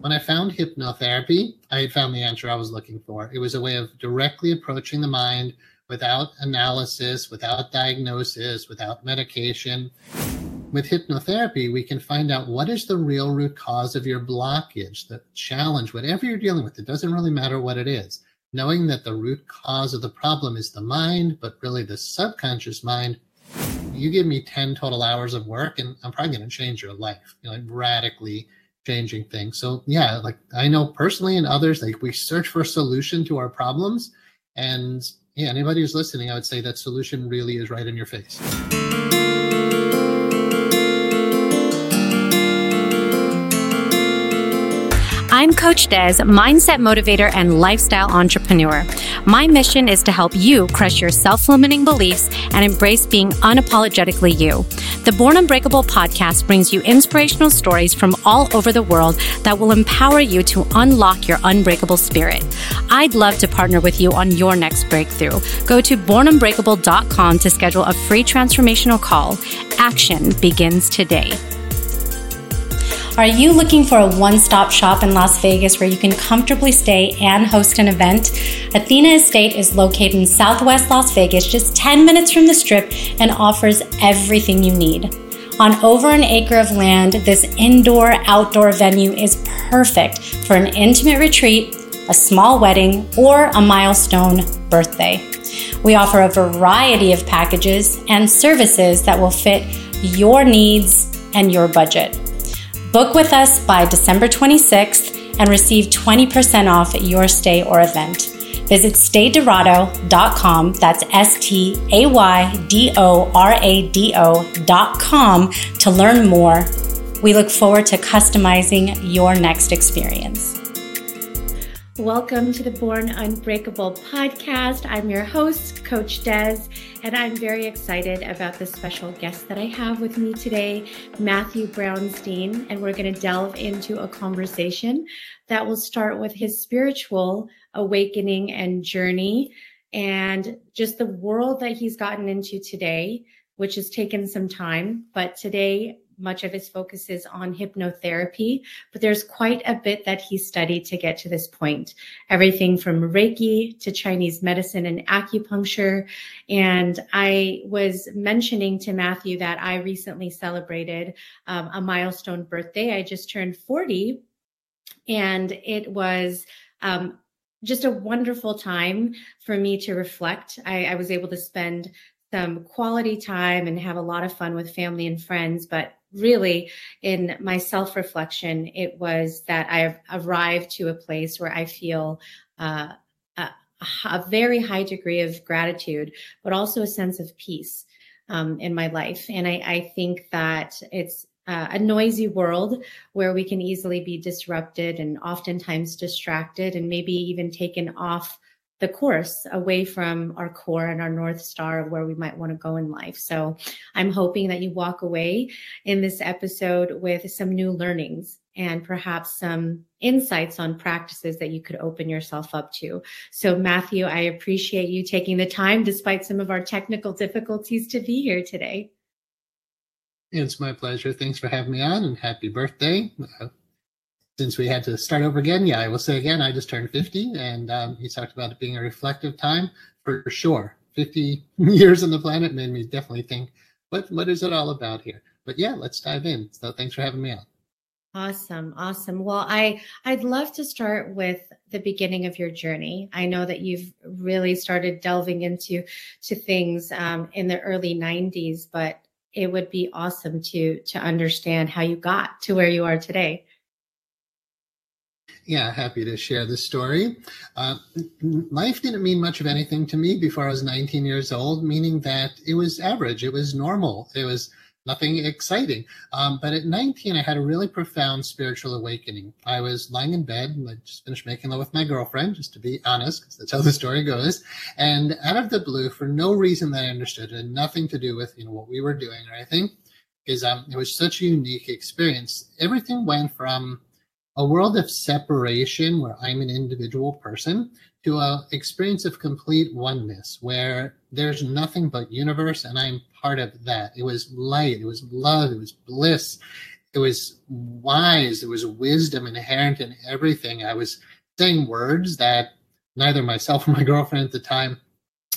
when I found hypnotherapy, I had found the answer I was looking for. It was a way of directly approaching the mind without analysis, without diagnosis, without medication. With hypnotherapy, we can find out what is the real root cause of your blockage, the challenge, whatever you're dealing with. It doesn't really matter what it is. Knowing that the root cause of the problem is the mind, but really the subconscious mind you give me 10 total hours of work and I'm probably going to change your life, you know, like radically changing things. So yeah, like I know personally and others, like we search for a solution to our problems and yeah, anybody who's listening, I would say that solution really is right in your face. I'm Coach Des, mindset motivator and lifestyle entrepreneur. My mission is to help you crush your self limiting beliefs and embrace being unapologetically you. The Born Unbreakable podcast brings you inspirational stories from all over the world that will empower you to unlock your unbreakable spirit. I'd love to partner with you on your next breakthrough. Go to bornunbreakable.com to schedule a free transformational call. Action begins today. Are you looking for a one stop shop in Las Vegas where you can comfortably stay and host an event? Athena Estate is located in southwest Las Vegas, just 10 minutes from the strip, and offers everything you need. On over an acre of land, this indoor outdoor venue is perfect for an intimate retreat, a small wedding, or a milestone birthday. We offer a variety of packages and services that will fit your needs and your budget. Book with us by December 26th and receive 20% off your stay or event. Visit staydorado.com, that's S T A Y D O R A D O.com to learn more. We look forward to customizing your next experience. Welcome to the Born Unbreakable podcast. I'm your host, Coach Des, and I'm very excited about the special guest that I have with me today, Matthew Brownstein. And we're going to delve into a conversation that will start with his spiritual awakening and journey and just the world that he's gotten into today, which has taken some time. But today, much of his focus is on hypnotherapy, but there's quite a bit that he studied to get to this point. Everything from Reiki to Chinese medicine and acupuncture. And I was mentioning to Matthew that I recently celebrated um, a milestone birthday. I just turned 40 and it was, um, just a wonderful time for me to reflect. I, I was able to spend some quality time and have a lot of fun with family and friends. But really, in my self reflection, it was that I have arrived to a place where I feel uh, a, a, very high degree of gratitude, but also a sense of peace um, in my life. And I, I think that it's uh, a noisy world where we can easily be disrupted and oftentimes distracted and maybe even taken off the course away from our core and our north star of where we might want to go in life. So I'm hoping that you walk away in this episode with some new learnings and perhaps some insights on practices that you could open yourself up to. So Matthew, I appreciate you taking the time despite some of our technical difficulties to be here today. It's my pleasure. Thanks for having me on and happy birthday. Since we had to start over again, yeah, I will say again, I just turned 50, and um, he talked about it being a reflective time for sure. 50 years on the planet made me definitely think, what what is it all about here? But yeah, let's dive in. So thanks for having me on. Awesome, awesome. Well, I I'd love to start with the beginning of your journey. I know that you've really started delving into to things um, in the early 90s, but it would be awesome to to understand how you got to where you are today yeah, happy to share this story. Uh, life didn't mean much of anything to me before I was 19 years old, meaning that it was average, it was normal, it was nothing exciting. Um, but at 19, I had a really profound spiritual awakening. I was lying in bed, I just finished making love with my girlfriend, just to be honest, because that's how the story goes. And out of the blue, for no reason that I understood, it had nothing to do with you know what we were doing or anything, because um, it was such a unique experience. Everything went from a world of separation where I'm an individual person to a experience of complete oneness where there's nothing but universe and I'm part of that. It was light, it was love, it was bliss. it was wise. There was wisdom inherent in everything. I was saying words that neither myself or my girlfriend at the time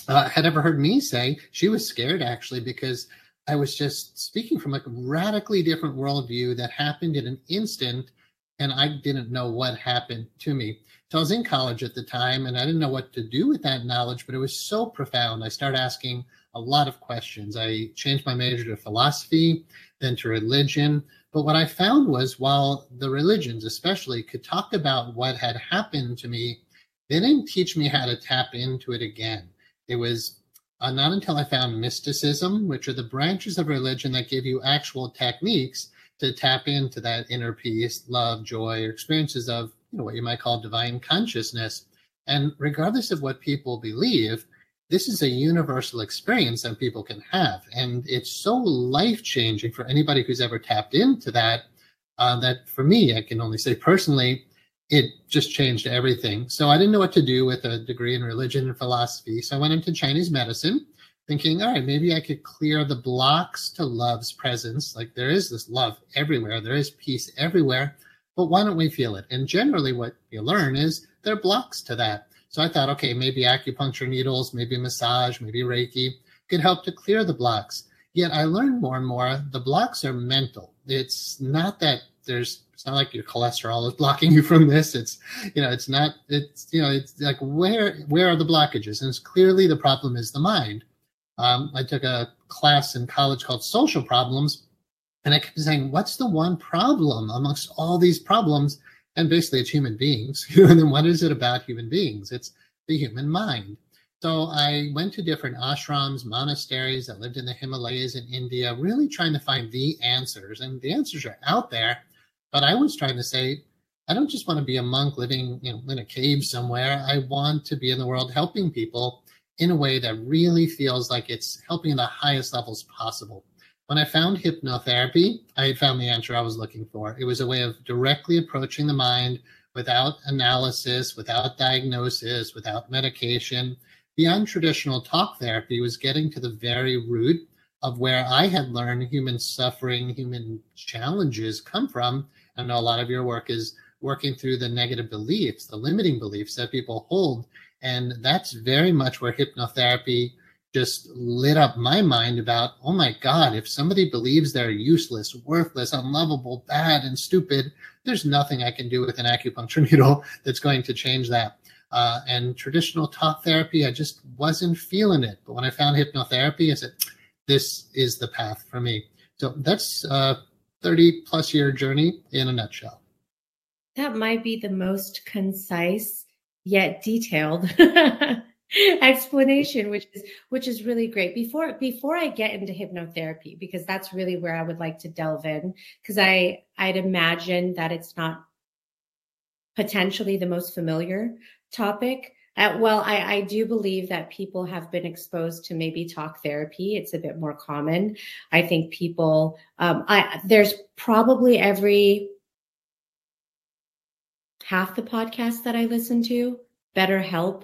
uh, had ever heard me say. She was scared actually because I was just speaking from a radically different worldview that happened in an instant, and I didn't know what happened to me. So I was in college at the time, and I didn't know what to do with that knowledge, but it was so profound. I started asking a lot of questions. I changed my major to philosophy, then to religion. But what I found was while the religions, especially, could talk about what had happened to me, they didn't teach me how to tap into it again. It was uh, not until I found mysticism, which are the branches of religion that give you actual techniques to tap into that inner peace, love, joy, or experiences of you know what you might call divine consciousness. And regardless of what people believe, this is a universal experience that people can have, and it's so life changing for anybody who's ever tapped into that. Uh, that for me, I can only say personally, it just changed everything. So I didn't know what to do with a degree in religion and philosophy. So I went into Chinese medicine, thinking, all right, maybe I could clear the blocks to love's presence. Like there is this love everywhere, there is peace everywhere, but why don't we feel it? And generally, what you learn is there are blocks to that. So I thought, okay, maybe acupuncture needles, maybe massage, maybe Reiki could help to clear the blocks. Yet I learned more and more the blocks are mental. It's not that there's it's not like your cholesterol is blocking you from this it's you know it's not it's you know it's like where where are the blockages and it's clearly the problem is the mind um, i took a class in college called social problems and i kept saying what's the one problem amongst all these problems and basically it's human beings and then what is it about human beings it's the human mind so I went to different ashrams, monasteries that lived in the Himalayas in India, really trying to find the answers. And the answers are out there. But I was trying to say, I don't just want to be a monk living you know, in a cave somewhere. I want to be in the world helping people in a way that really feels like it's helping in the highest levels possible. When I found hypnotherapy, I had found the answer I was looking for. It was a way of directly approaching the mind without analysis, without diagnosis, without medication. Beyond traditional talk therapy was getting to the very root of where I had learned human suffering, human challenges come from I know a lot of your work is working through the negative beliefs, the limiting beliefs that people hold. And that's very much where hypnotherapy just lit up my mind about, oh my God, if somebody believes they're useless, worthless, unlovable, bad, and stupid, there's nothing I can do with an acupuncture needle that's going to change that. Uh, and traditional talk therapy, I just wasn't feeling it. But when I found hypnotherapy, I said, this is the path for me. So that's a 30 plus year journey in a nutshell. That might be the most concise yet detailed explanation which is which is really great before before i get into hypnotherapy because that's really where i would like to delve in because i i'd imagine that it's not potentially the most familiar topic uh, well, I, I do believe that people have been exposed to maybe talk therapy. It's a bit more common. I think people, um, I, there's probably every half the podcasts that I listen to. BetterHelp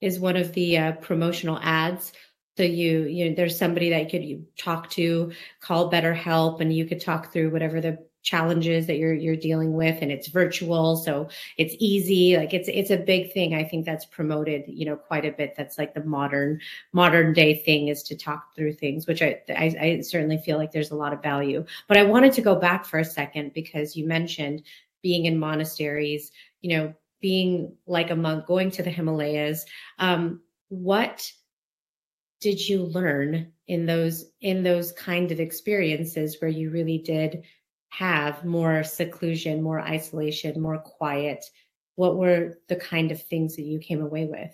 is one of the uh, promotional ads. So you, you know, there's somebody that you could you talk to, call BetterHelp, and you could talk through whatever the challenges that you're you're dealing with and it's virtual so it's easy like it's it's a big thing i think that's promoted you know quite a bit that's like the modern modern day thing is to talk through things which I, I i certainly feel like there's a lot of value but i wanted to go back for a second because you mentioned being in monasteries you know being like a monk going to the himalayas um what did you learn in those in those kind of experiences where you really did have more seclusion, more isolation, more quiet? What were the kind of things that you came away with?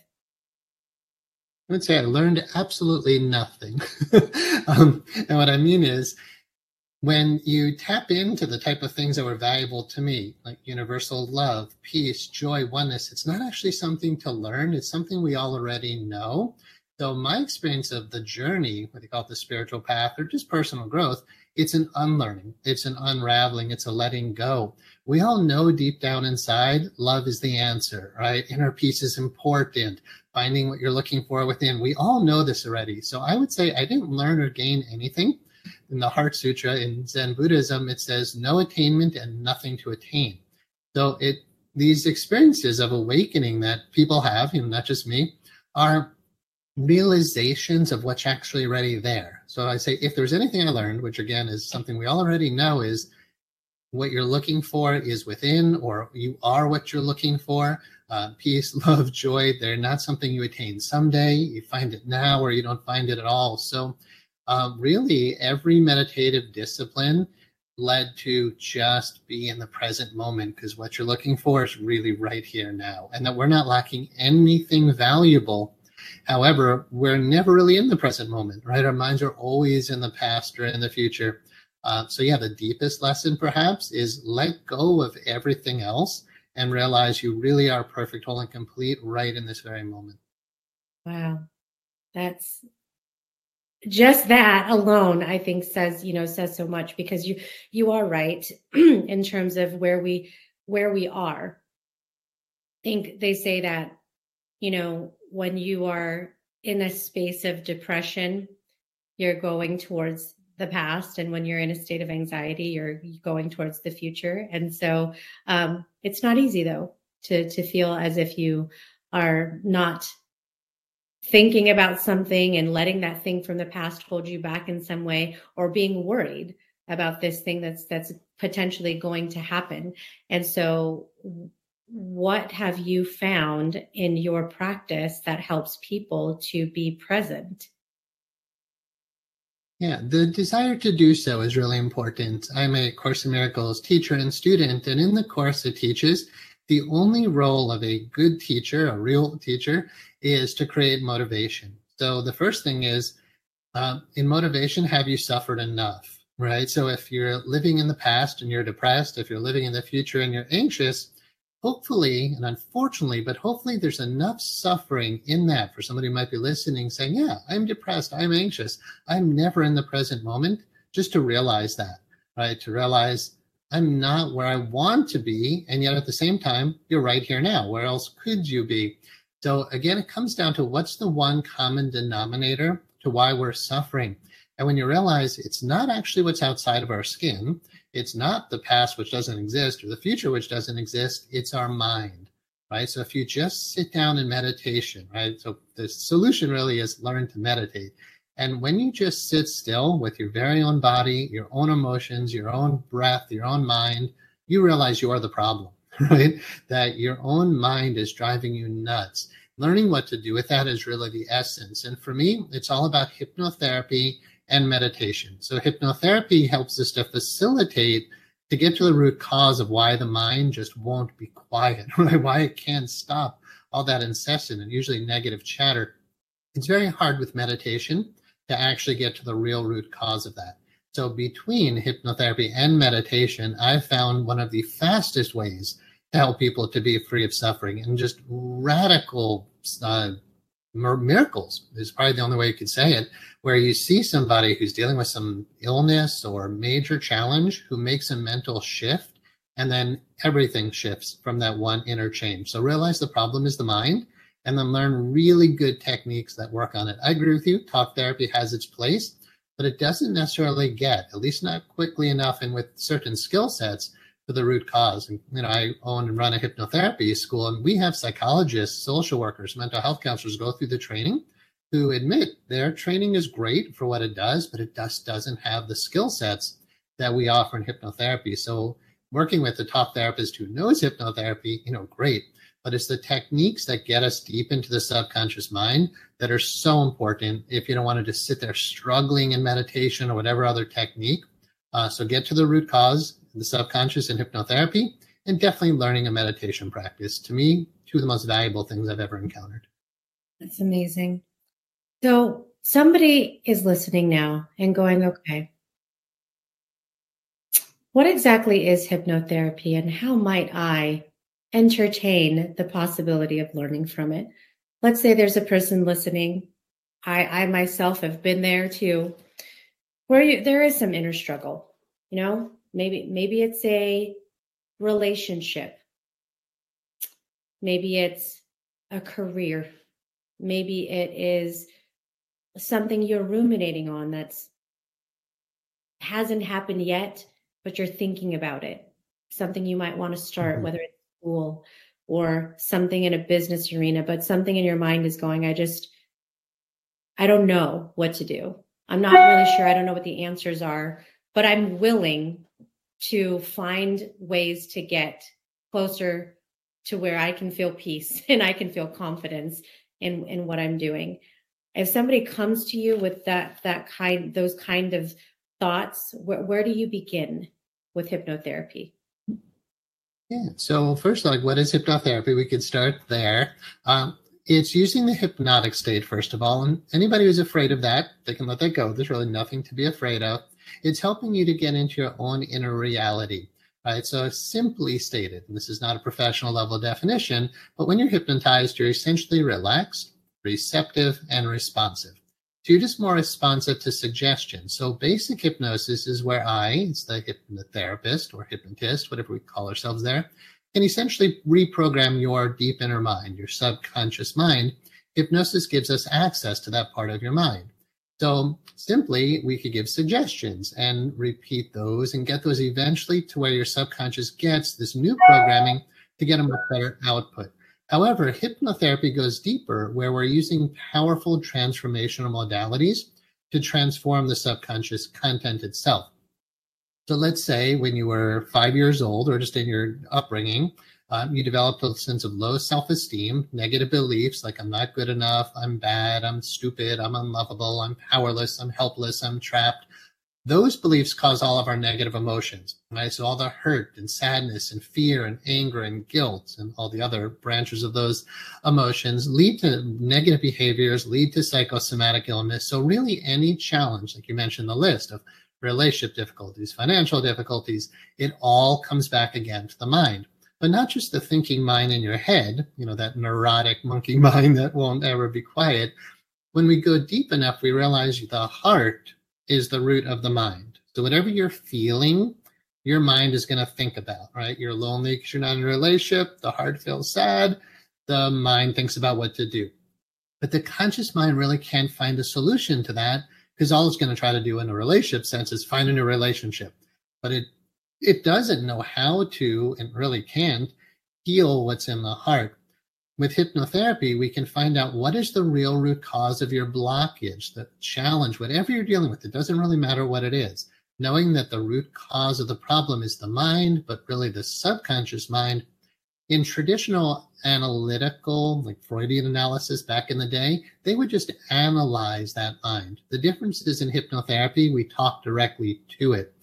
I would say I learned absolutely nothing. um, and what I mean is, when you tap into the type of things that were valuable to me, like universal love, peace, joy, oneness, it's not actually something to learn. It's something we all already know. So my experience of the journey, what they call it the spiritual path or just personal growth, it's an unlearning, it's an unraveling, it's a letting go. We all know deep down inside, love is the answer, right? Inner peace is important. Finding what you're looking for within. We all know this already. So I would say I didn't learn or gain anything. In the Heart Sutra in Zen Buddhism, it says no attainment and nothing to attain. So it these experiences of awakening that people have, know, not just me, are realizations of what's actually already there. So I say, if there's anything I learned, which again is something we already know, is what you're looking for is within, or you are what you're looking for. Uh, peace, love, joy, they're not something you attain someday. You find it now, or you don't find it at all. So, uh, really, every meditative discipline led to just be in the present moment because what you're looking for is really right here now, and that we're not lacking anything valuable However, we're never really in the present moment, right? Our minds are always in the past or in the future. Uh, so, yeah, the deepest lesson perhaps is let go of everything else and realize you really are perfect, whole, and complete right in this very moment. Wow. That's just that alone i think says you know says so much because you you are right in terms of where we where we are i think they say that you know when you are in a space of depression, you're going towards the past. And when you're in a state of anxiety, you're going towards the future. And so um, it's not easy, though, to, to feel as if you are not thinking about something and letting that thing from the past hold you back in some way or being worried about this thing that's that's potentially going to happen and so what have you found in your practice that helps people to be present? Yeah, the desire to do so is really important. I'm a Course in Miracles teacher and student, and in the course it teaches the only role of a good teacher, a real teacher, is to create motivation. So the first thing is uh, in motivation, have you suffered enough? Right. So if you're living in the past and you're depressed, if you're living in the future and you're anxious, hopefully, and unfortunately, but hopefully there's enough suffering in that for somebody who might be listening saying, Yeah, I'm depressed, I'm anxious, I'm never in the present moment, just to realize that, right? To realize I'm not where I want to be. And yet at the same time, you're right here now. Where else could you be? So again, it comes down to what's the one common denominator to why we're suffering. And when you realize it's not actually what's outside of our skin, it's not the past which doesn't exist or the future which doesn't exist, it's our mind, right? So if you just sit down in meditation, right? So the solution really is learn to meditate. And when you just sit still with your very own body, your own emotions, your own breath, your own mind, you realize you are the problem, right? That your own mind is driving you nuts. Learning what to do with that is really the essence. And for me, it's all about hypnotherapy and meditation. So hypnotherapy helps us to facilitate to get to the root cause of why the mind just won't be quiet, right? Why it can't stop all that incessant and usually negative chatter. It's very hard with meditation to actually get to the real root cause of that. So between hypnotherapy and meditation, I've found one of the fastest ways to help people to be free of suffering and just radical uh, miracles is probably the only way you could say it, where you see somebody who's dealing with some illness or major challenge who makes a mental shift, and then everything shifts from that one interchange. So realize the problem is the mind, and then learn really good techniques that work on it. I agree with you. Talk therapy has its place, but it doesn't necessarily get, at least not quickly enough and with certain skill sets, to the root cause. And, you know, I own and run a hypnotherapy school, and we have psychologists, social workers, mental health counselors go through the training who admit their training is great for what it does, but it just doesn't have the skill sets that we offer in hypnotherapy. So working with a top therapist who knows hypnotherapy, you know, great. But it's the techniques that get us deep into the subconscious mind that are so important if you don't want to just sit there struggling in meditation or whatever other technique. Uh, so get to the root cause, the subconscious in hypnotherapy, and definitely learning a meditation practice. To me, two of the most valuable things I've ever encountered. That's amazing. So somebody is listening now and going, okay, what exactly is hypnotherapy and how might I entertain the possibility of learning from it? Let's say there's a person listening. I, I myself have been there too, where you, there is some inner struggle. You know, Maybe maybe it's a relationship. Maybe it's a career. Maybe it is something you're ruminating on that's hasn't happened yet, but you're thinking about it. Something you might want to start, mm-hmm. whether it's school or something in a business arena, but something in your mind is going, I just, I don't know what to do. I'm not really sure. I don't know what the answers are, but I'm willing to find ways to get closer to where I can feel peace and I can feel confidence in in what I'm doing. If somebody comes to you with that that kind those kind of thoughts, where, where do you begin with hypnotherapy? Yeah. So first, like, what is hypnotherapy? We could start there. Um, it's using the hypnotic state first of all, and anybody who's afraid of that, they can let that go. There's really nothing to be afraid of. It's helping you to get into your own inner reality. Right. So simply stated, this is not a professional level definition, but when you're hypnotized, you're essentially relaxed, receptive, and responsive. Just more responsive to suggestions. So basic hypnosis is where I, it's the hypnotherapist or hypnotist, whatever we call ourselves there, can essentially reprogram your deep inner mind, your subconscious mind. Hypnosis gives us access to that part of your mind. So simply, we could give suggestions and repeat those and get those eventually to where your subconscious gets this new programming to get a much better output. However, hypnotherapy goes deeper where we're using powerful transformational modalities to transform the subconscious content itself. So let's say when you were five years old or just in your upbringing, um, you develop a sense of low self esteem, negative beliefs like I'm not good enough, I'm bad, I'm stupid, I'm unlovable, I'm powerless, I'm helpless, I'm trapped. Those beliefs cause all of our negative emotions, right? So all the hurt and sadness and fear and anger and guilt and all the other branches of those emotions lead to negative behaviors, lead to psychosomatic illness. So really any challenge, like you mentioned the list of relationship difficulties, financial difficulties, it all comes back again to the mind but not just the thinking mind in your head, you know, that neurotic monkey mind that won't ever be quiet. When we go deep enough, we realize the heart is the root of the mind. So whatever you're feeling, your mind is going to think about, right? You're lonely because you're not in a relationship. The heart feels sad. The mind thinks about what to do. But the conscious mind really can't find a solution to that because all it's going to try to do in a relationship sense is find a new relationship. But it it doesn't know how to and really can't heal what's in the heart. With hypnotherapy, we can find out what is the real root cause of your blockage, the challenge, whatever you're dealing with. It doesn't really matter what it is. Knowing that the root cause of the problem is the mind, but really the subconscious mind. In traditional analytical, like Freudian analysis back in the day, they would just analyze that mind. The difference is in hypnotherapy, we talk directly to it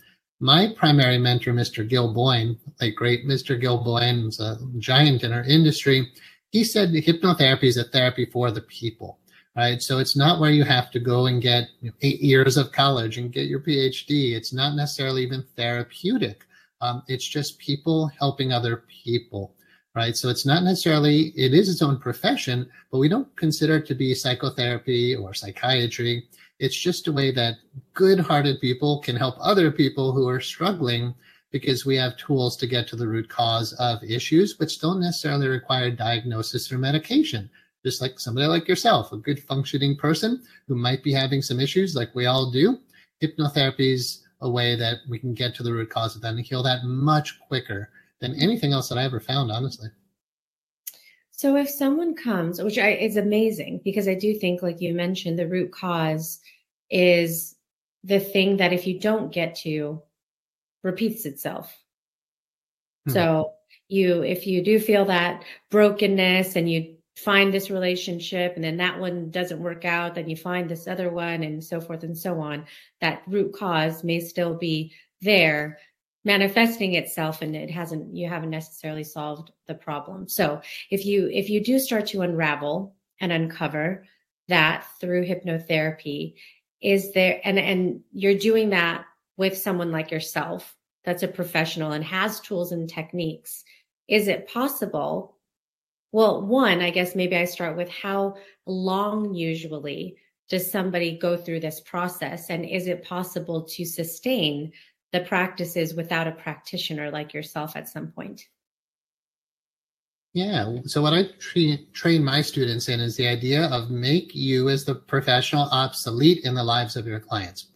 my primary mentor, Mr. Gil Boyne, like great Mr. Gil Boyne, a giant in our industry. He said hypnotherapy is a therapy for the people, right? So it's not where you have to go and get eight years of college and get your PhD. It's not necessarily even therapeutic. Um, it's just people helping other people, right? So it's not necessarily, it is its own profession, but we don't consider it to be psychotherapy or psychiatry. It's just a way that good hearted people can help other people who are struggling because we have tools to get to the root cause of issues, which don't necessarily require diagnosis or medication. Just like somebody like yourself, a good functioning person who might be having some issues like we all do, hypnotherapy is a way that we can get to the root cause of that and heal that much quicker than anything else that I ever found, honestly. So if someone comes, which I, is amazing because I do think, like you mentioned, the root cause is the thing that if you don't get to, repeats itself. Hmm. So you, if you do feel that brokenness and you find this relationship and then that one doesn't work out, then you find this other one and so forth and so on, that root cause may still be there manifesting itself and it hasn't you haven't necessarily solved the problem so if you if you do start to unravel and uncover that through hypnotherapy is there and and you're doing that with someone like yourself that's a professional and has tools and techniques is it possible well one i guess maybe i start with how long usually does somebody go through this process and is it possible to sustain the practices without a practitioner like yourself at some point? Yeah. So what I tra- train my students in is the idea of make you as the professional obsolete in the lives of your clients.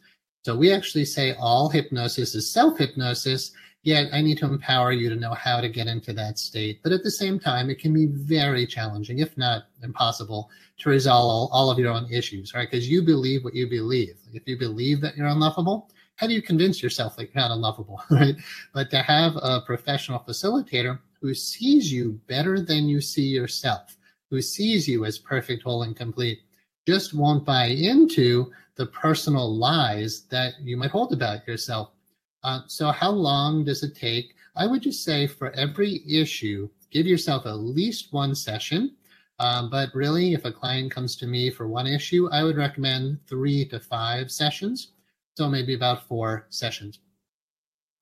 So we actually say all hypnosis is self hypnosis, yet I need to empower you to know how to get into that state. But at the same time, it can be very challenging, if not impossible, to resolve all, all of your own issues, right? Because you believe what you believe. If you believe that you're unlovable, how do you convince yourself that you're not unlovable, right? But to have a professional facilitator who sees you better than you see yourself, who sees you as perfect, whole, and complete, just won't buy into the personal lies that you might hold about yourself. Uh, so, how long does it take? I would just say for every issue, give yourself at least one session. Um, but really, if a client comes to me for one issue, I would recommend three to five sessions. So, maybe about four sessions.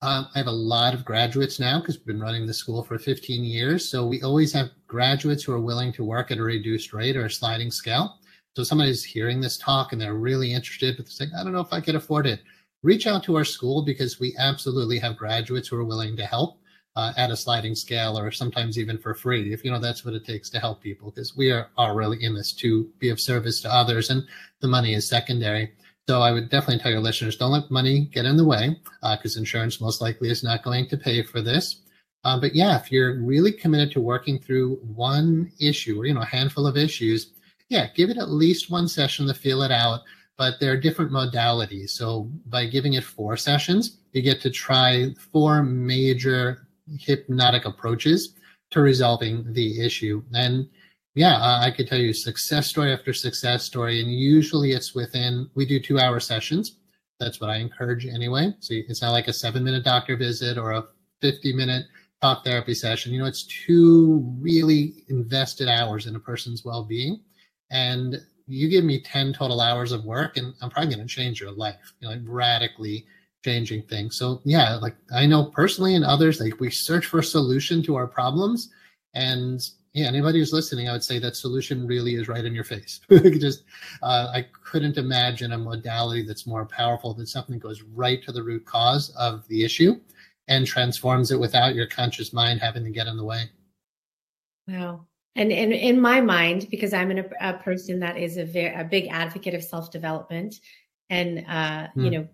Um, I have a lot of graduates now because we've been running the school for 15 years. So we always have graduates who are willing to work at a reduced rate or a sliding scale. So somebody's hearing this talk and they're really interested, but they're saying, I don't know if I could afford it. Reach out to our school because we absolutely have graduates who are willing to help uh, at a sliding scale or sometimes even for free, if you know that's what it takes to help people, because we are, are really in this to be of service to others and the money is secondary. So I would definitely tell your listeners don't let money get in the way because uh, insurance most likely is not going to pay for this. Uh, but yeah, if you're really committed to working through one issue or you know a handful of issues, yeah, give it at least one session to feel it out. But there are different modalities. So by giving it four sessions, you get to try four major hypnotic approaches to resolving the issue. And yeah, I could tell you success story after success story. And usually it's within, we do two hour sessions. That's what I encourage anyway. So it's not like a seven minute doctor visit or a 50 minute talk therapy session. You know, it's two really invested hours in a person's well being and you give me 10 total hours of work and i'm probably going to change your life you know like radically changing things. So yeah like i know personally and others like we search for a solution to our problems and yeah anybody who's listening i would say that solution really is right in your face. Just uh, i couldn't imagine a modality that's more powerful than something that goes right to the root cause of the issue and transforms it without your conscious mind having to get in the way. Wow and in, in my mind, because I'm an, a person that is a, very, a big advocate of self development and, uh, mm. you hmm. know,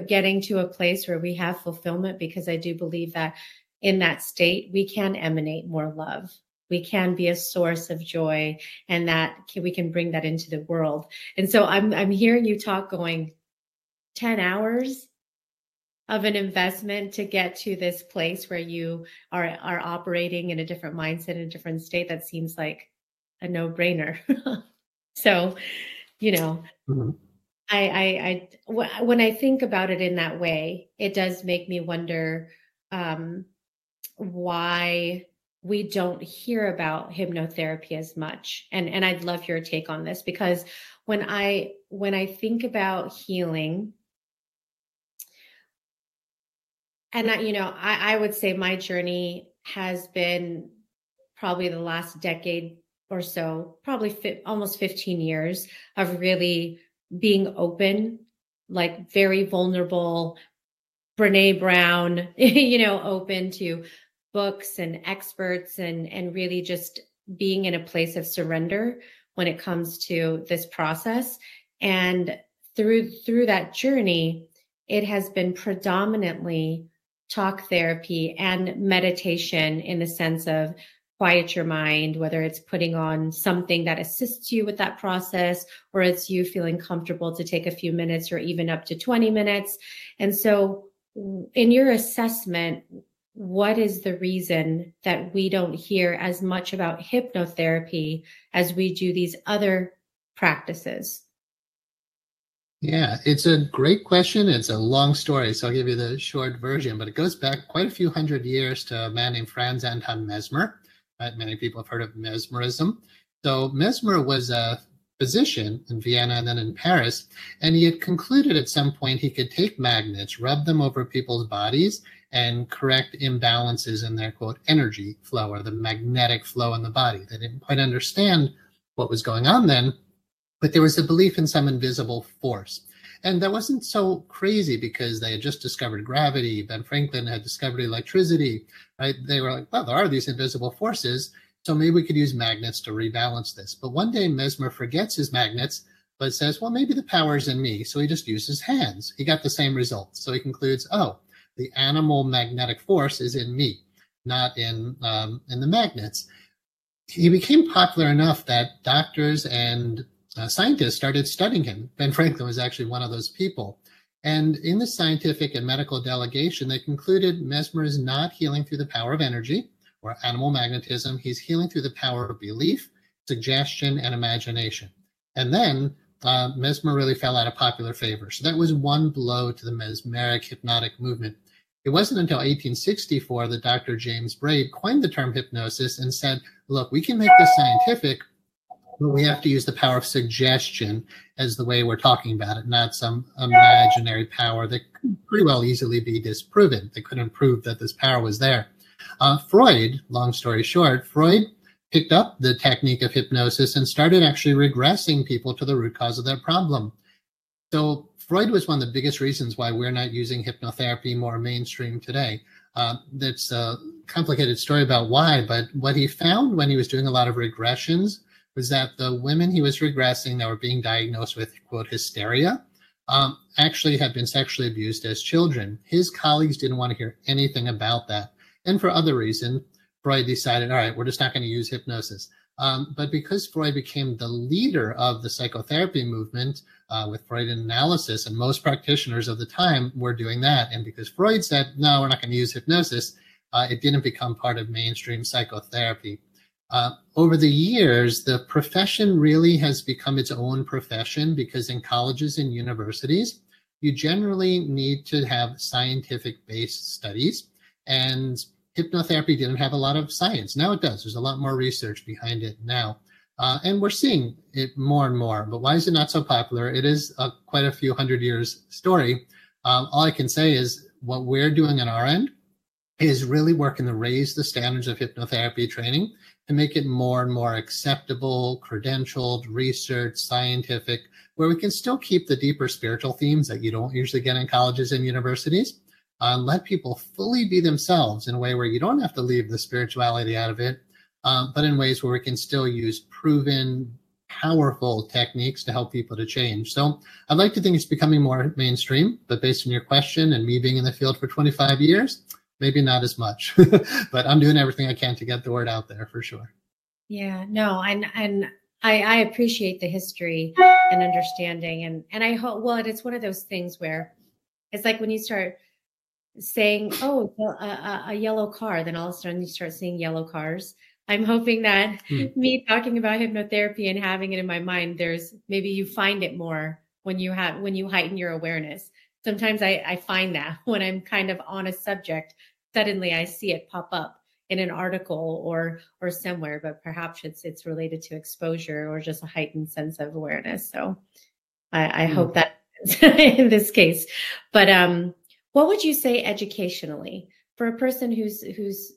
getting to a place where we have fulfillment, because I do believe that in that state, we can emanate more love. We can be a source of joy and that can, we can bring that into the world. And so I'm, I'm hearing you talk going 10 hours of an investment to get to this place where you are are operating in a different mindset in a different state that seems like a no-brainer so you know mm-hmm. I, I i when i think about it in that way it does make me wonder um why we don't hear about hypnotherapy as much and and i'd love your take on this because when i when i think about healing and you know, I, I would say my journey has been probably the last decade or so, probably fi- almost 15 years of really being open, like very vulnerable, Brene Brown, you know, open to books and experts and and really just being in a place of surrender when it comes to this process. And through through that journey it has been predominantly talk therapy and meditation in the sense of quiet your mind, whether it's putting on something that assists you with that process or it's you feeling comfortable to take a few minutes or even up to 20 minutes. And so, in your assessment, what is the reason that we don't hear as much about hypnotherapy as we do these other practices? Yeah, it's a great question. It's a long story, so I'll give you the short version, but it goes back quite a few hundred years to a man named Franz Anton Mesmer. Right? Many people have heard of mesmerism. So Mesmer was a physician in Vienna and then in Paris, and he had concluded at some point he could take magnets, rub them over people's bodies, and correct imbalances in their quote energy flow or the magnetic flow in the body. They didn't quite understand what was going on then, but there was a belief in some invisible force. And that wasn't so crazy because they had just discovered gravity. Ben Franklin had discovered electricity, right? They were like, well, there are these invisible forces. So maybe we could use magnets to rebalance this. But one day Mesmer forgets his magnets, but says, well, maybe the power is in me. So he just used his hands. He got the same results. So he concludes, oh, the animal magnetic force is in me, not in um, in the magnets. He became popular enough that doctors and uh, scientists started studying him. Ben Franklin was actually one of those people. And in the scientific and medical delegation, they concluded Mesmer is not healing through the power of energy or animal magnetism. He's healing through the power of belief, suggestion, and imagination. And then uh, Mesmer really fell out of popular favor. So that was one blow to the mesmeric hypnotic movement. It wasn't until 1864 that Dr. James Braid coined the term hypnosis and said, look, we can make this scientific, but we have to use the power of suggestion as the way we're talking about it, not some imaginary power that could pretty well easily be disproven. They couldn't prove that this power was there. Uh, Freud, long story short, Freud picked up the technique of hypnosis and started actually regressing people to the root cause of their problem. So Freud was one of the biggest reasons why we're not using hypnotherapy more mainstream today. Uh, that's a complicated story about why, but what he found when he was doing a lot of regressions was that the women he was regressing that were being diagnosed with quote hysteria um, actually had been sexually abused as children. His colleagues didn't want to hear anything about that, and for other reason, Freud decided, all right, we're just not going to use hypnosis. Um, but because Freud became the leader of the psychotherapy movement uh, with Freudian analysis, and most practitioners of the time were doing that, and because Freud said, no, we're not going to use hypnosis, uh, it didn't become part of mainstream psychotherapy. Uh, over the years, the profession really has become its own profession because in colleges and universities, you generally need to have scientific based studies. And hypnotherapy didn't have a lot of science. Now it does. There's a lot more research behind it now. Uh, and we're seeing it more and more. But why is it not so popular? It is a, quite a few hundred years story. Um, all I can say is what we're doing on our end is really working to raise the standards of hypnotherapy training to make it more and more acceptable, credentialed, research, scientific, where we can still keep the deeper spiritual themes that you don't usually get in colleges and universities, uh, let people fully be themselves in a way where you don't have to leave the spirituality out of it, um, but in ways where we can still use proven, powerful techniques to help people to change. So I'd like to think it's becoming more mainstream, but based on your question and me being in the field for 25 years, maybe not as much. but I'm doing everything I can to get the word out there for sure. Yeah, no, and and I, I appreciate the history and understanding, and and I hope. Well, it's one of those things where it's like when you start saying, "Oh, a, a, a, yellow car," then all of a sudden you start seeing yellow cars. I'm hoping that hmm. me talking about hypnotherapy and having it in my mind, there's maybe you find it more when you have when you heighten your awareness. Sometimes I, I find that when I'm kind of on a subject, suddenly I see it pop up in an article or or somewhere, but perhaps it's it's related to exposure or just a heightened sense of awareness. So I, I hmm. hope that in this case. But um what would you say educationally for a person who's who's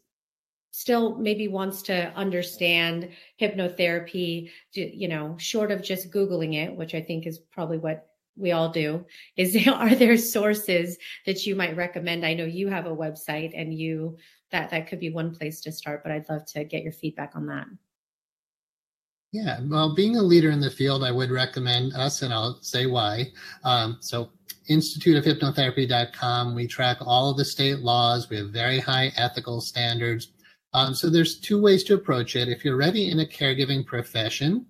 still maybe wants to understand hypnotherapy, you know, short of just Googling it, which I think is probably what we all do is are there sources that you might recommend i know you have a website and you that that could be one place to start but i'd love to get your feedback on that yeah well being a leader in the field i would recommend us and i'll say why um, so instituteofhypnotherapy.com. We track all of the state laws. We have very high ethical standards. Um, so there's two ways to approach it. If you're already in a caregiving profession,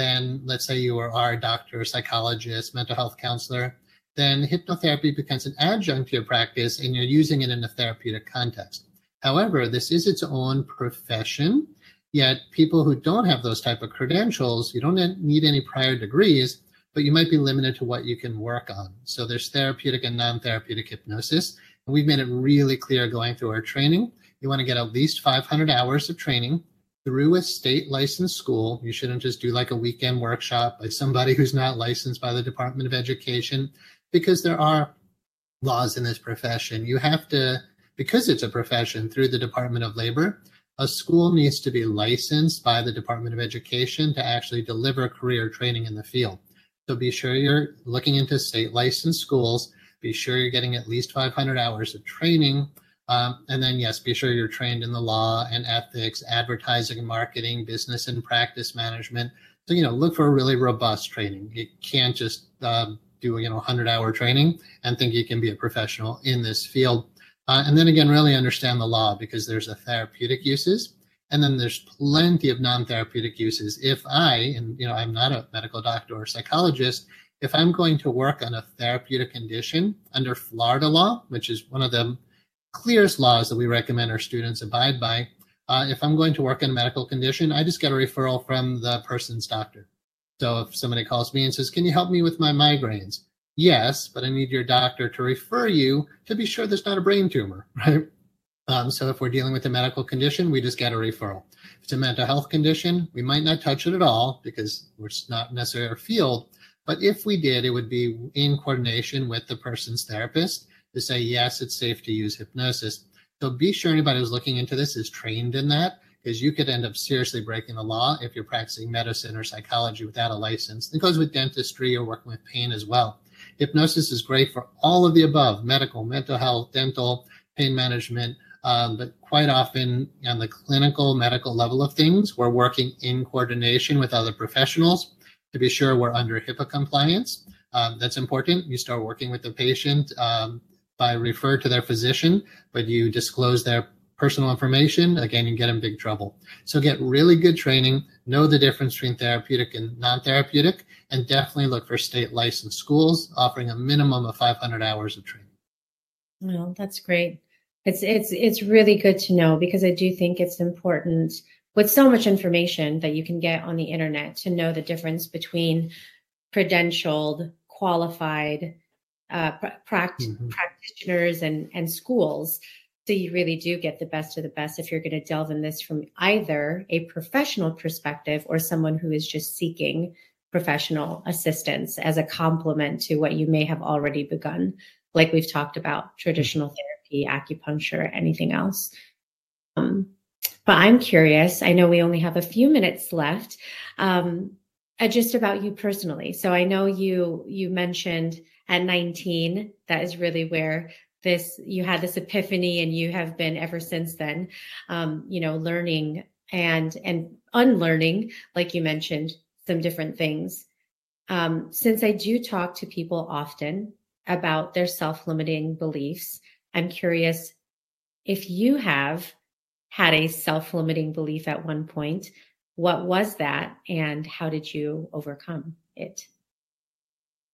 then let's say you are a doctor, psychologist, mental health counselor, then hypnotherapy becomes an adjunct to your practice and you're using it in a therapeutic context. However, this is its own profession. Yet people who don't have those type of credentials, you don't need any prior degrees, but you might be limited to what you can work on. So there's therapeutic and non-therapeutic hypnosis. And we've made it really clear going through our training. You want to get at least 500 hours of training through a state licensed school. You shouldn't just do like a weekend workshop by somebody who's not licensed by the Department of Education because there are laws in this profession. You have to, because it's a profession through the Department of Labor, a school needs to be licensed by the Department of Education to actually deliver career training in the field. So be sure you're looking into state licensed schools. Be sure you're getting at least 500 hours of training. Um, and then, yes, be sure you're trained in the law and ethics, advertising and marketing, business and practice management. So, you know, look for a really robust training. You can't just um, do, you know, 100 hour training and think you can be a professional in this field. Uh, and then again, really understand the law because there's a therapeutic uses and then there's plenty of non-therapeutic uses. If I, and you know, I'm not a medical doctor or psychologist, if I'm going to work on a therapeutic condition under Florida law, which is one of the clearest laws that we recommend our students abide by, uh, if I'm going to work on a medical condition, I just get a referral from the person's doctor. So if somebody calls me and says, Can you help me with my migraines? Yes, but I need your doctor to refer you to be sure there's not a brain tumor, right? Um, so if we're dealing with a medical condition, we just get a referral. If it's a mental health condition, we might not touch it at all because it's not necessarily our field. But if we did, it would be in coordination with the person's therapist to say, yes, it's safe to use hypnosis. So be sure anybody who's looking into this is trained in that because you could end up seriously breaking the law if you're practicing medicine or psychology without a license. It goes with dentistry or working with pain as well. Hypnosis is great for all of the above medical, mental health, dental, pain management. Um, but quite often on the clinical medical level of things, we're working in coordination with other professionals to be sure we're under HIPAA compliance. Um, that's important. You start working with the patient um, by refer to their physician, but you disclose their personal information, again, you get in big trouble. So get really good training, know the difference between therapeutic and non-therapeutic, and definitely look for state licensed schools offering a minimum of 500 hours of training. Well, that's great. It's it's it's really good to know because I do think it's important with so much information that you can get on the internet to know the difference between credentialed, qualified uh, pract- mm-hmm. practitioners and and schools. So you really do get the best of the best if you're going to delve in this from either a professional perspective or someone who is just seeking professional assistance as a complement to what you may have already begun, like we've talked about traditional therapy therapy, acupuncture, anything else. Um, but I'm curious. I know we only have a few minutes left. Um, uh, just about you personally. So I know you you mentioned at 19 that is really where this you had this epiphany, and you have been ever since then. Um, you know, learning and and unlearning, like you mentioned, some different things. Um, since I do talk to people often about their self limiting beliefs, I'm curious if you have had a self limiting belief at one point, what was that and how did you overcome it?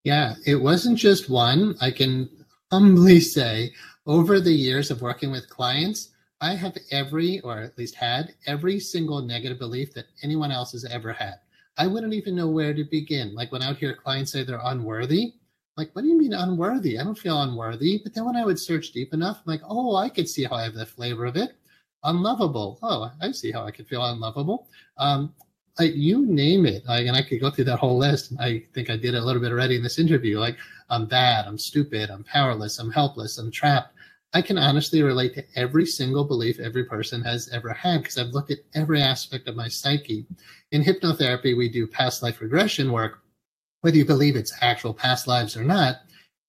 Yeah, it wasn't just one. I can humbly say over the years of working with clients, I have every, or at least had, every single negative belief that anyone else has ever had. I wouldn't even know where to begin. Like when I would hear clients say they're unworthy, like, what do you mean unworthy? I don't feel unworthy. But then when I would search deep enough, I'm like, oh, I could see how I have the flavor of it. Unlovable. Oh, I see how I could feel unlovable. Um, like you name it. Like, and I could go through that whole list. I think I did a little bit already in this interview. Like, I'm bad, I'm stupid, I'm powerless, I'm helpless, I'm trapped. I can honestly relate to every single belief every person has ever had because I've looked at every aspect of my psyche. In hypnotherapy, we do past life regression work whether you believe it's actual past lives or not,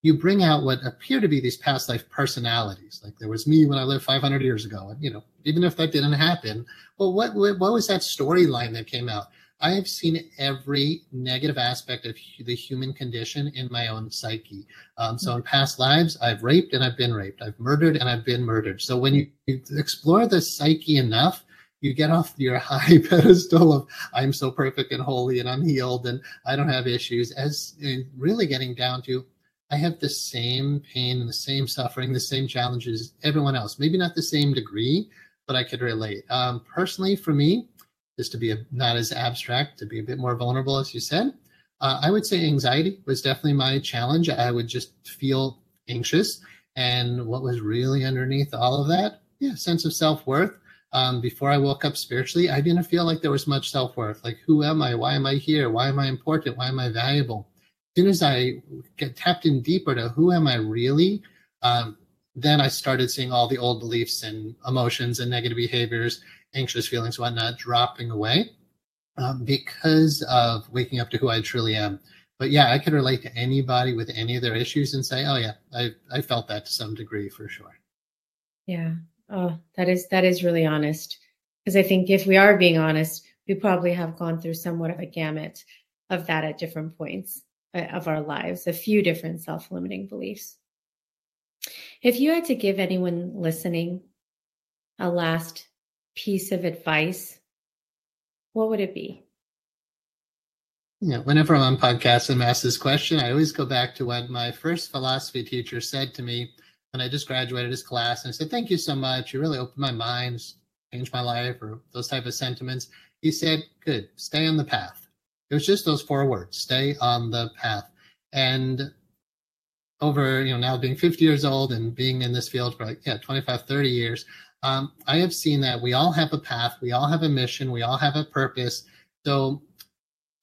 you bring out what appear to be these past life personalities. Like there was me when I lived 500 years ago, and you know, even if that didn't happen, well, what what, what was that storyline that came out? I have seen every negative aspect of the human condition in my own psyche. Um, so in past lives, I've raped and I've been raped. I've murdered and I've been murdered. So when you, you explore the psyche enough, you get off your high pedestal of I'm so perfect and holy and I'm healed and I don't have issues as really getting down to I have the same pain and the same suffering, the same challenges everyone else. Maybe not the same degree, but I could relate. Um, personally, for me, just to be a, not as abstract, to be a bit more vulnerable, as you said, uh, I would say anxiety was definitely my challenge. I would just feel anxious. And what was really underneath all of that? Yeah, sense of self worth um, before I woke up spiritually, I didn't feel like there was much self worth. Like, who am I? Why am I here? Why am I important? Why am I valuable? Soon as I get tapped in deeper to who am I really, um, then I started seeing all the old beliefs and emotions and negative behaviors, anxious feelings, whatnot, dropping away um, because of waking up to who I truly am. But yeah, I could relate to anybody with any of their issues and say, oh, yeah, I, I felt that to some degree for sure. Yeah. Oh, that is that is really honest. Because I think if we are being honest, we probably have gone through somewhat of a gamut of that at different points Uh, of our lives, a few different self-limiting beliefs. If you had to give anyone listening a last piece of advice, what would it be? Yeah, whenever I'm on podcasts and asked this question, I always go back to what my first philosophy teacher said to me when I just graduated his class. And I said, Thank you so much. You really opened my mind, changed my life, or those type of sentiments. He said, Good, stay on the path. It was just those four words stay on the path. And over, you know, now being 50 years old and being in this field for like, yeah, 25, 30 years, um, I have seen that we all have a path, we all have a mission, we all have a purpose. So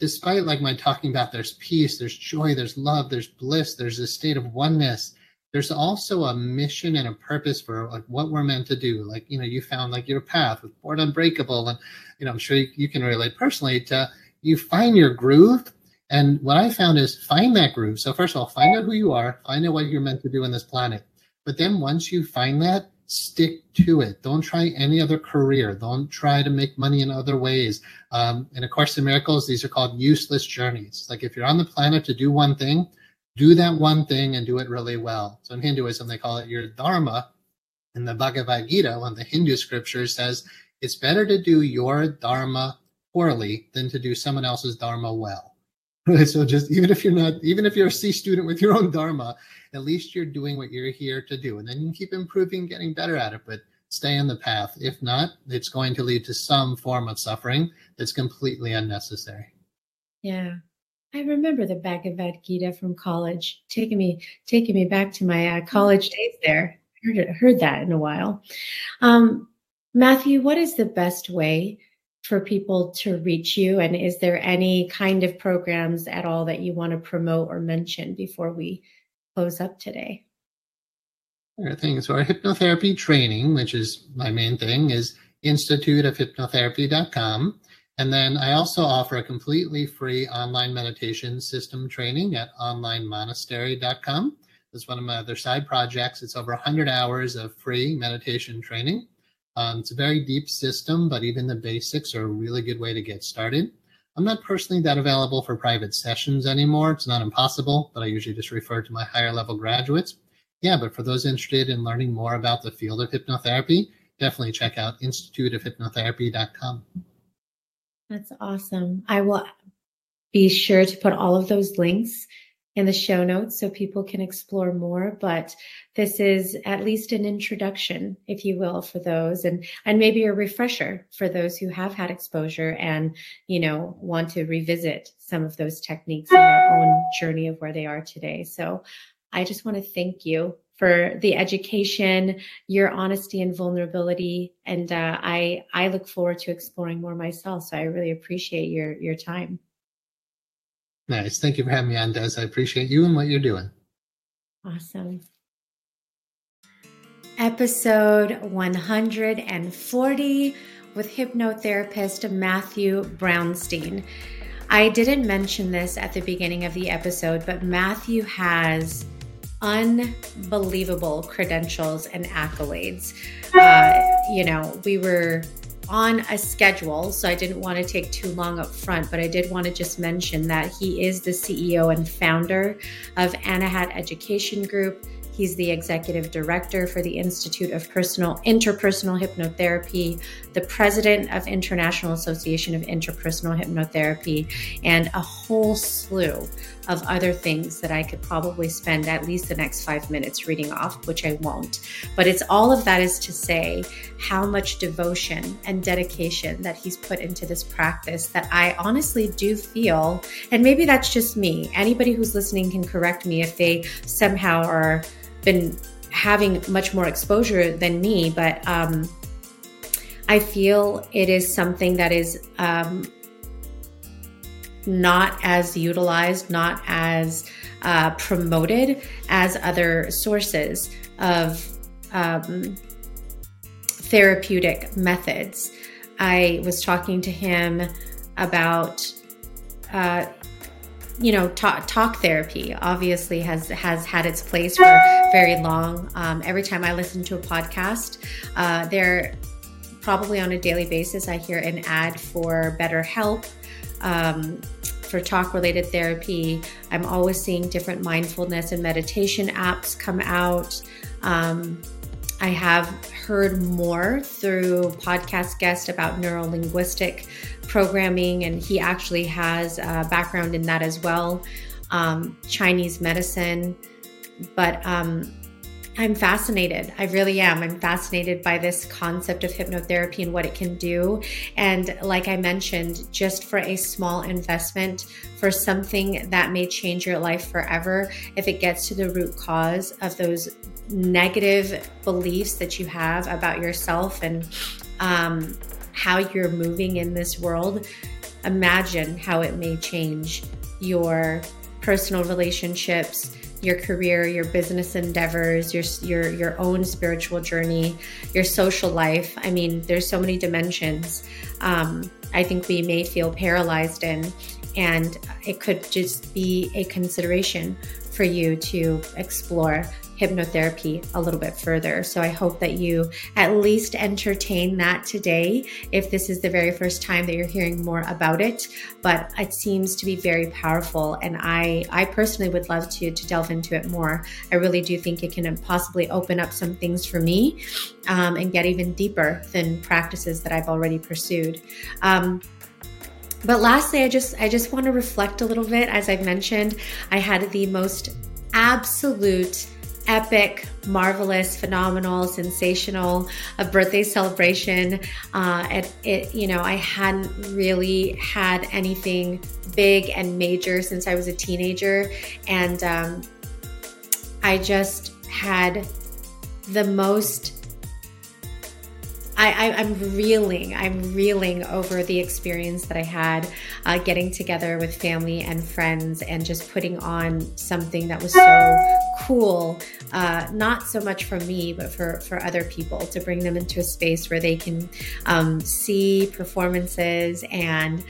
despite like my talking about there's peace, there's joy, there's love, there's bliss, there's a state of oneness. There's also a mission and a purpose for like what we're meant to do. Like, you know, you found like your path with Born Unbreakable. And, you know, I'm sure you, you can relate personally to you find your groove. And what I found is find that groove. So first of all, find out who you are, find out what you're meant to do on this planet. But then once you find that, stick to it. Don't try any other career. Don't try to make money in other ways. Um, and of course, in miracles, these are called useless journeys. Like if you're on the planet to do one thing, do that one thing and do it really well. So in Hinduism, they call it your dharma. And the Bhagavad Gita, one of the Hindu scriptures, says it's better to do your dharma poorly than to do someone else's dharma well. So just even if you're not, even if you're a C student with your own dharma, at least you're doing what you're here to do. And then you keep improving, getting better at it, but stay on the path. If not, it's going to lead to some form of suffering that's completely unnecessary. Yeah. I remember the Bhagavad Gita from college, taking me taking me back to my uh, college days there. Heard, heard that in a while. Um, Matthew, what is the best way for people to reach you? And is there any kind of programs at all that you want to promote or mention before we close up today? There things. So our hypnotherapy training, which is my main thing, is instituteofhypnotherapy.com. And then I also offer a completely free online meditation system training at onlinemonastery.com. That's one of my other side projects. It's over 100 hours of free meditation training. Um, it's a very deep system, but even the basics are a really good way to get started. I'm not personally that available for private sessions anymore. It's not impossible, but I usually just refer to my higher level graduates. Yeah, but for those interested in learning more about the field of hypnotherapy, definitely check out instituteofhypnotherapy.com. That's awesome. I will be sure to put all of those links in the show notes so people can explore more. But this is at least an introduction, if you will, for those and, and maybe a refresher for those who have had exposure and, you know, want to revisit some of those techniques in their own journey of where they are today. So I just want to thank you for the education, your honesty and vulnerability. And uh, I, I look forward to exploring more myself. So I really appreciate your, your time. Nice. Thank you for having me on, Des. I appreciate you and what you're doing. Awesome. Episode 140 with hypnotherapist Matthew Brownstein. I didn't mention this at the beginning of the episode, but Matthew has unbelievable credentials and accolades. Uh, you know, we were on a schedule, so I didn't want to take too long up front, but I did want to just mention that he is the CEO and founder of Anahat Education Group. He's the executive director for the Institute of Personal Interpersonal Hypnotherapy, the president of International Association of Interpersonal Hypnotherapy, and a whole slew of other things that I could probably spend at least the next five minutes reading off, which I won't. But it's all of that is to say how much devotion and dedication that he's put into this practice that I honestly do feel, and maybe that's just me. Anybody who's listening can correct me if they somehow are been having much more exposure than me, but um, I feel it is something that is um, not as utilized, not as uh, promoted as other sources of um, therapeutic methods. I was talking to him about, uh, you know, talk, talk therapy. Obviously, has has had its place for very long. Um, every time I listen to a podcast, uh, they're probably on a daily basis. I hear an ad for BetterHelp. Um, for talk related therapy. I'm always seeing different mindfulness and meditation apps come out. Um, I have heard more through podcast guest about neuro linguistic programming, and he actually has a background in that as well. Um, Chinese medicine, but um, I'm fascinated. I really am. I'm fascinated by this concept of hypnotherapy and what it can do. And like I mentioned, just for a small investment for something that may change your life forever, if it gets to the root cause of those negative beliefs that you have about yourself and um, how you're moving in this world, imagine how it may change your personal relationships your career, your business endeavors, your your your own spiritual journey, your social life. I mean, there's so many dimensions. Um, I think we may feel paralyzed in, and it could just be a consideration for you to explore hypnotherapy a little bit further. So I hope that you at least entertain that today if this is the very first time that you're hearing more about it. But it seems to be very powerful and I I personally would love to to delve into it more. I really do think it can possibly open up some things for me um, and get even deeper than practices that I've already pursued. Um, but lastly, I just I just want to reflect a little bit. As I've mentioned, I had the most absolute epic, marvelous, phenomenal, sensational a birthday celebration. Uh, it, it, you know, I hadn't really had anything big and major since I was a teenager, and um, I just had the most I, am reeling. I'm reeling over the experience that I had uh, getting together with family and friends and just putting on something that was so cool. Uh, not so much for me, but for for other people to bring them into a space where they can um, see performances and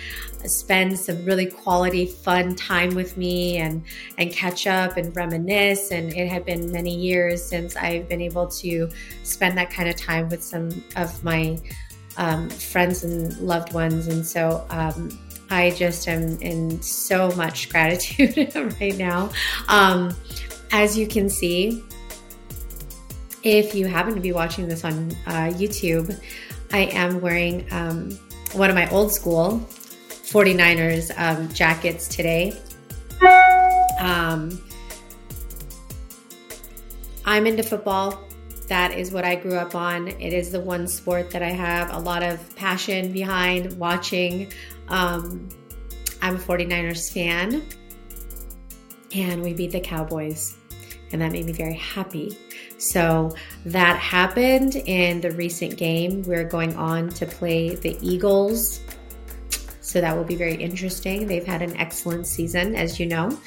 spend some really quality, fun time with me and and catch up and reminisce. And it had been many years since I've been able to spend that kind of time with some of my um, friends and loved ones. And so um, I just am in so much gratitude right now. Um, as you can see, if you happen to be watching this on uh, YouTube, I am wearing um, one of my old school 49ers um, jackets today. Um, I'm into football. That is what I grew up on. It is the one sport that I have a lot of passion behind watching. Um, I'm a 49ers fan, and we beat the Cowboys, and that made me very happy. So that happened in the recent game. We're going on to play the Eagles so that will be very interesting. They've had an excellent season, as you know.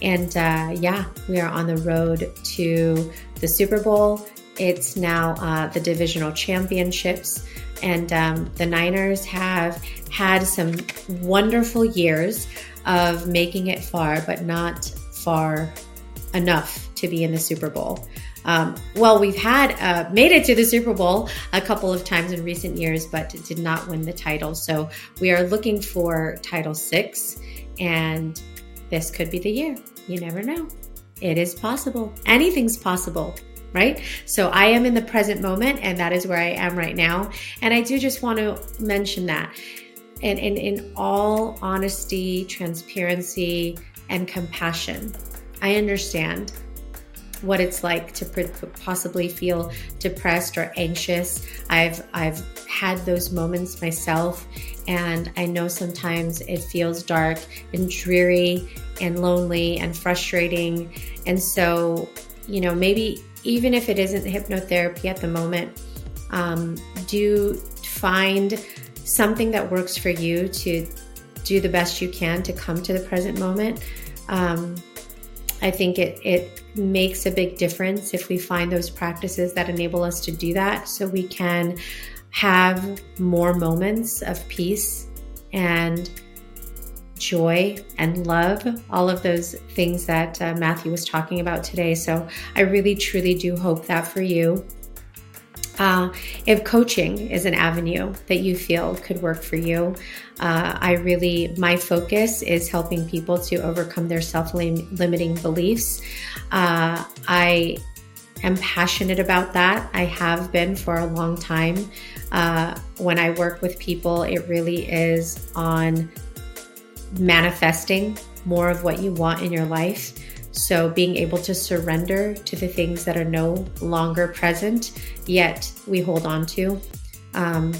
And uh, yeah, we are on the road to the Super Bowl. It's now uh, the divisional championships. And um, the Niners have had some wonderful years of making it far, but not far enough to be in the Super Bowl. Um, well, we've had uh, made it to the Super Bowl a couple of times in recent years, but did not win the title. So we are looking for title six, and this could be the year. You never know. It is possible. Anything's possible right? So I am in the present moment, and that is where I am right now. And I do just want to mention that. And in all honesty, transparency, and compassion, I understand what it's like to possibly feel depressed or anxious. I've I've had those moments myself and I know sometimes it feels dark and dreary and lonely and frustrating. And so, you know, maybe even if it isn't hypnotherapy at the moment, um, do find something that works for you to do the best you can to come to the present moment. Um, I think it, it makes a big difference if we find those practices that enable us to do that so we can have more moments of peace and joy and love, all of those things that uh, Matthew was talking about today. So I really, truly do hope that for you. Uh, if coaching is an avenue that you feel could work for you, uh, I really, my focus is helping people to overcome their self limiting beliefs. Uh, I am passionate about that. I have been for a long time. Uh, when I work with people, it really is on manifesting more of what you want in your life. So, being able to surrender to the things that are no longer present, yet we hold on to, um,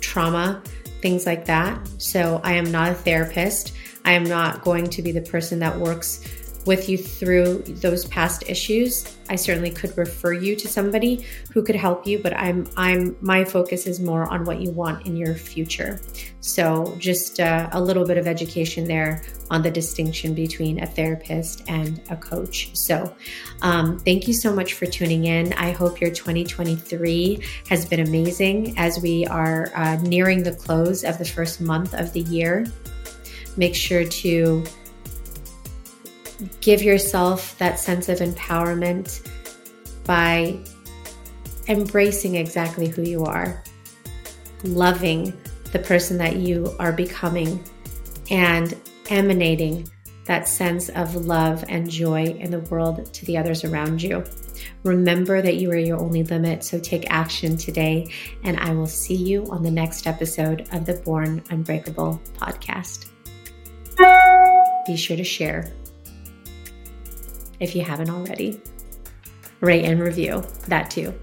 trauma, things like that. So, I am not a therapist. I am not going to be the person that works with you through those past issues i certainly could refer you to somebody who could help you but i'm i'm my focus is more on what you want in your future. So just uh, a little bit of education there on the distinction between a therapist and a coach. So um, thank you so much for tuning in. I hope your 2023 has been amazing as we are uh, nearing the close of the first month of the year. Make sure to give yourself that sense of empowerment by embracing exactly who you are, loving the person that you are becoming, and emanating that sense of love and joy in the world to the others around you. Remember that you are your only limit, so take action today, and I will see you on the next episode of the Born Unbreakable podcast. Be sure to share if you haven't already. Rate and review that too.